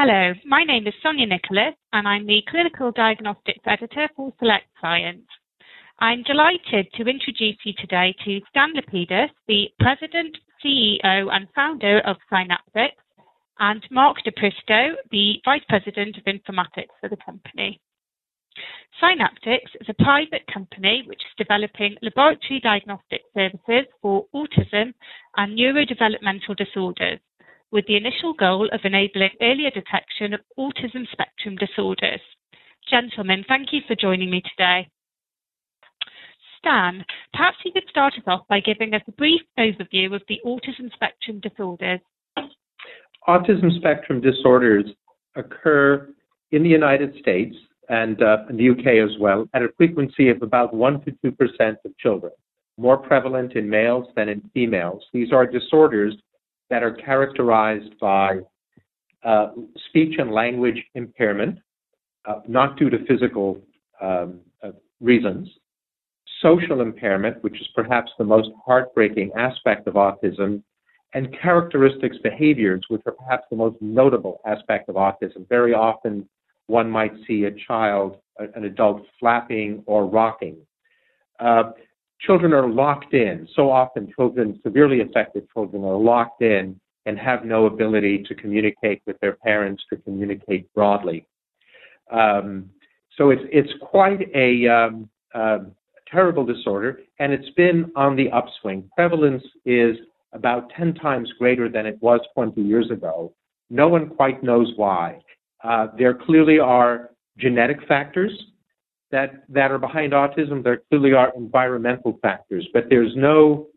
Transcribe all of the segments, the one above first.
Hello, my name is Sonia Nicholas and I'm the Clinical Diagnostics Editor for Select Science. I'm delighted to introduce you today to Stan Lapidus, the President, CEO and founder of SynapDx, and Mark DePristo, the Vice President of Informatics for the company. SynapDx is a private company which is developing laboratory diagnostic services for autism and neurodevelopmental disorders with the initial goal of enabling earlier detection of autism spectrum disorders. Gentlemen, thank you for joining me today. Stan, perhaps you could start us off by giving us a brief overview of the autism spectrum disorders. Autism spectrum disorders occur in the United States and uh, in the UK as well at a frequency of about 1 to 2% of children, more prevalent in males than in females. These are disorders that are characterized by uh, speech and language impairment, uh, not due to physical um, uh, reasons, social impairment, which is perhaps the most heartbreaking aspect of autism, and characteristics behaviors, which are perhaps the most notable aspect of autism. Very often, one might see a child, an adult, flapping or rocking. Uh, children are locked in. So often, children, severely affected children, are locked in and have no ability to communicate with their parents, to communicate broadly. Um, so it's it's quite a um, uh, terrible disorder, and it's been on the upswing. Prevalence is about 10 times greater than it was 20 years ago. No one quite knows why. Uh, there clearly are genetic factors that, that are behind autism. There clearly are environmental factors, but there's no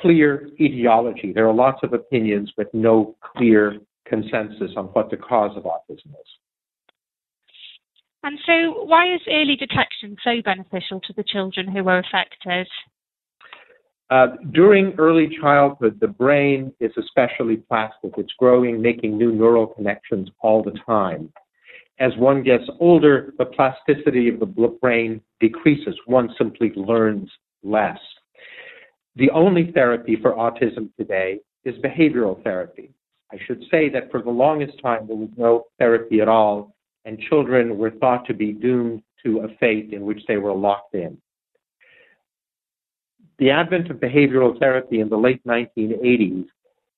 clear etiology. There are lots of opinions, but no clear consensus on what the cause of autism is. And so, why is early detection so beneficial to the children who are affected? Uh, during early childhood, the brain is especially plastic. It's growing, making new neural connections all the time as one gets older, the plasticity of the brain decreases. One simply learns less. The only therapy for autism today is behavioral therapy. I should say that for the longest time, there was no therapy at all, and children were thought to be doomed to a fate in which they were locked in. The advent of behavioral therapy in the late 1980s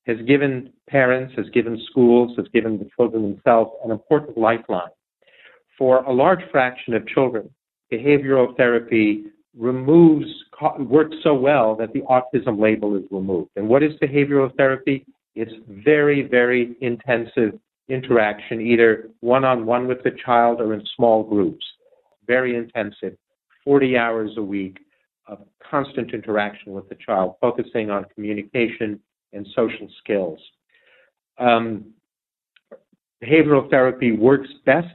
has given parents, has given schools, has given the children themselves an important lifeline. For a large fraction of children, behavioral therapy removes, works so well that the autism label is removed. And what is behavioral therapy? It's very, very intensive interaction, either one on one with the child or in small groups. Very intensive, 40 hours a week of constant interaction with the child, focusing on communication, and social skills. Um, behavioral therapy works best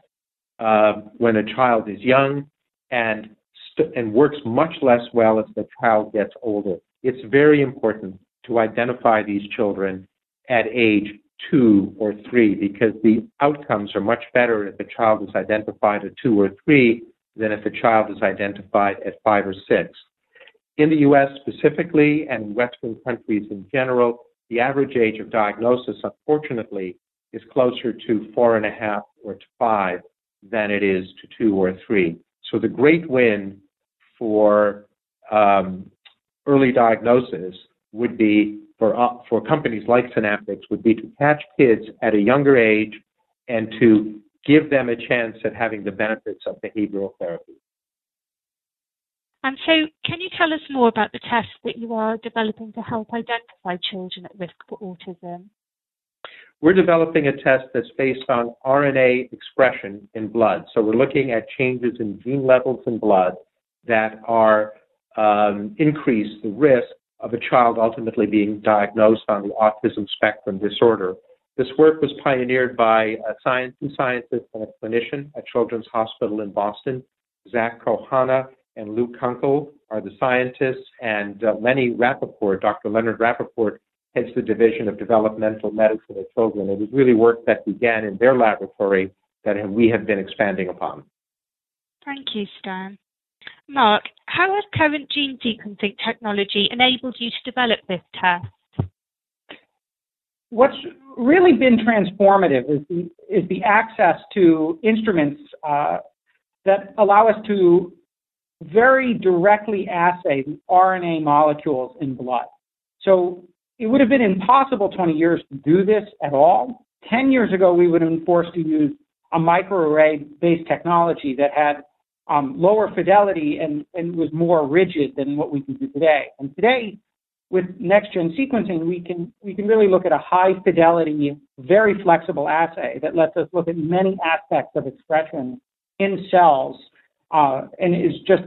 uh, when a child is young and st- and works much less well as the child gets older. It's very important to identify these children at age two or three because the outcomes are much better if a child is identified at two or three than if a child is identified at five or six. In the US specifically and Western countries in general, the average age of diagnosis, unfortunately, is closer to four and a half or to five than it is to two or three. So the great win for um, early diagnosis would be for uh, for companies like SynapDx would be to catch kids at a younger age and to give them a chance at having the benefits of behavioral therapy. And so, can you tell us more about the test that you are developing to help identify children at risk for autism? We're developing a test that's based on RNA expression in blood. So we're looking at changes in gene levels in blood that are um, increase the risk of a child ultimately being diagnosed on the autism spectrum disorder. This work was pioneered by a science, two scientists and a clinician at Children's Hospital in Boston, Zach Kohane and Luke Kunkel are the scientists, and uh, Lenny Rappaport, Dr. Leonard Rappaport, heads the Division of Developmental Medicine at Children. It was really work that began in their laboratory that we have been expanding upon. Thank you, Stan. Mark, how has current gene sequencing technology enabled you to develop this test? What's really been transformative is the, is the access to instruments uh, that allow us to very directly assay the RNA molecules in blood. So it would have been impossible 20 years to do this at all. 10 years ago, we would have been forced to use a microarray based technology that had um, lower fidelity and, and was more rigid than what we can do today. And today, with next gen sequencing, we can we can really look at a high fidelity, very flexible assay that lets us look at many aspects of expression in cells, uh, and is just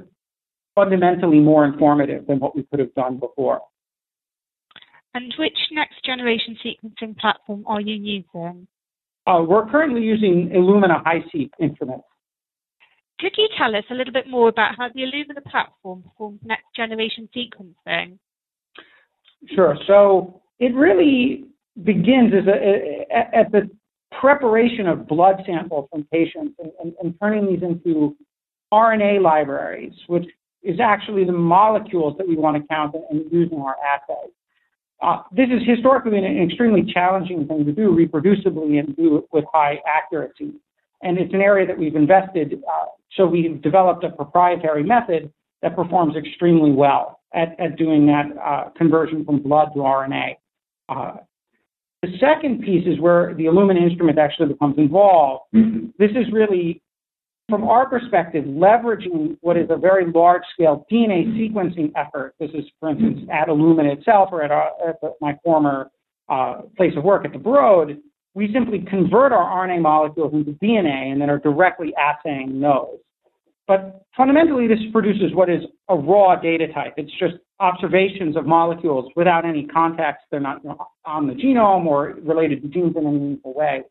fundamentally more informative than what we could have done before. And which next generation sequencing platform are you using? Uh, we're currently using Illumina HiSeq instruments. Could you tell us a little bit more about how the Illumina platform performs next generation sequencing? Sure. So it really begins as a, at the preparation of blood samples from patients and, and, and turning these into RNA libraries, which is actually the molecules that we want to count and use in our assays. Uh, this is historically an extremely challenging thing to do reproducibly and do it with high accuracy. And it's an area that we've invested, uh, so we've developed a proprietary method that performs extremely well at, at doing that uh, conversion from blood to RNA. Uh, the second piece is where the Illumina instrument actually becomes involved. Mm-hmm. This is really, from our perspective, leveraging what is a very large scale DNA sequencing effort. This is, for instance, at Illumina itself or at, our, at the, my former uh, place of work at the Broad. We simply convert our RNA molecules into DNA and then are directly assaying those. But fundamentally, this produces what is a raw data type. It's just observations of molecules without any context. They're not on the genome or related to genes in any meaningful way.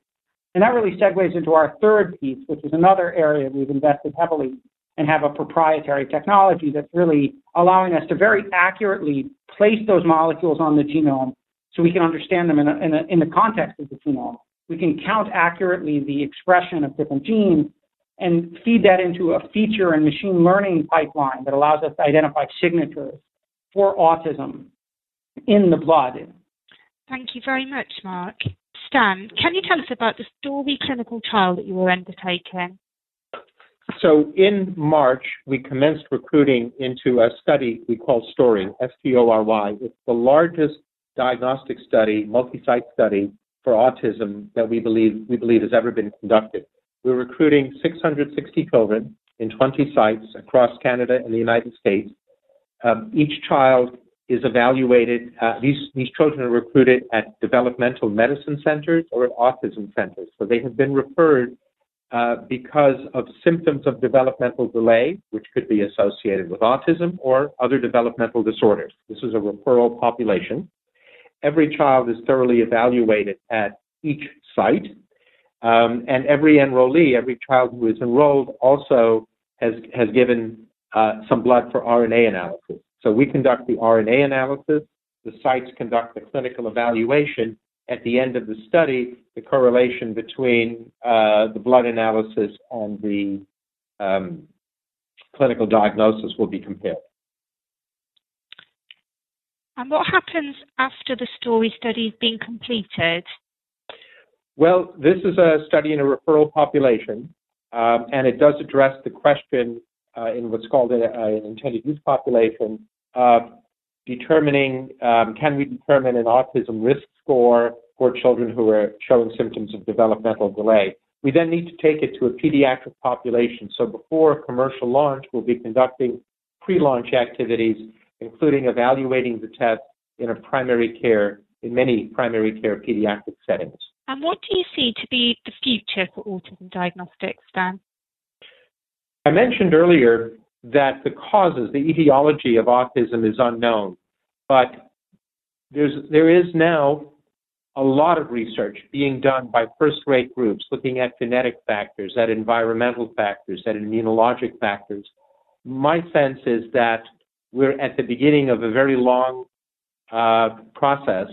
And that really segues into our third piece, which is another area we've invested heavily and have a proprietary technology that's really allowing us to very accurately place those molecules on the genome so we can understand them in, a, in, a, in the context of the genome. We can count accurately the expression of different genes and feed that into a feature and machine learning pipeline that allows us to identify signatures for autism in the blood. Thank you very much, Mark. Stan, can you tell us about the STORY clinical trial that you were undertaking? So in March, we commenced recruiting into a study we call STORY, S-T-O-R-Y. It's the largest diagnostic study, multi-site study for autism that we believe we believe has ever been conducted. We're recruiting 660 children in 20 sites across Canada and the United States. Um, each child is evaluated. Uh, these these children are recruited at developmental medicine centers or at autism centers. So they have been referred uh, because of symptoms of developmental delay, which could be associated with autism or other developmental disorders. This is a referral population. Every child is thoroughly evaluated at each site um, and every enrollee, every child who is enrolled also has, has given uh, some blood for RNA analysis. So we conduct the RNA analysis, the sites conduct the clinical evaluation. At the end of the study, the correlation between uh, the blood analysis and the um, clinical diagnosis will be compared. And what happens after the story study has been completed? Well, this is a study in a referral population, um, and it does address the question uh, in what's called an intended use population of determining um, can we determine an autism risk score for children who are showing symptoms of developmental delay. We then need to take it to a pediatric population. So before commercial launch, we'll be conducting pre-launch activities, including evaluating the test in a primary care, in many primary care pediatric settings. And what do you see to be the future for autism diagnostics, Stan? I mentioned earlier that the causes, the etiology of autism is unknown, but there's, there is now a lot of research being done by first-rate groups looking at genetic factors, at environmental factors, at immunologic factors. My sense is that we're at the beginning of a very long uh, process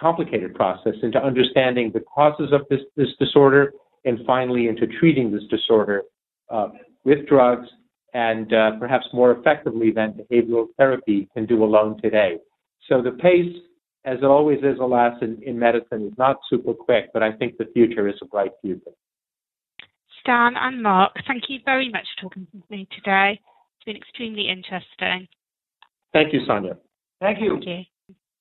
complicated process into understanding the causes of this, this disorder and finally into treating this disorder uh, with drugs and uh, perhaps more effectively than behavioral therapy can do alone today. So the pace as it always is, alas, in, in medicine, is not super quick, but I think the future is a bright future. Stan and Mark, thank you very much for talking with me today. It's been extremely interesting. Thank you, Sonia. Thank you. Thank you.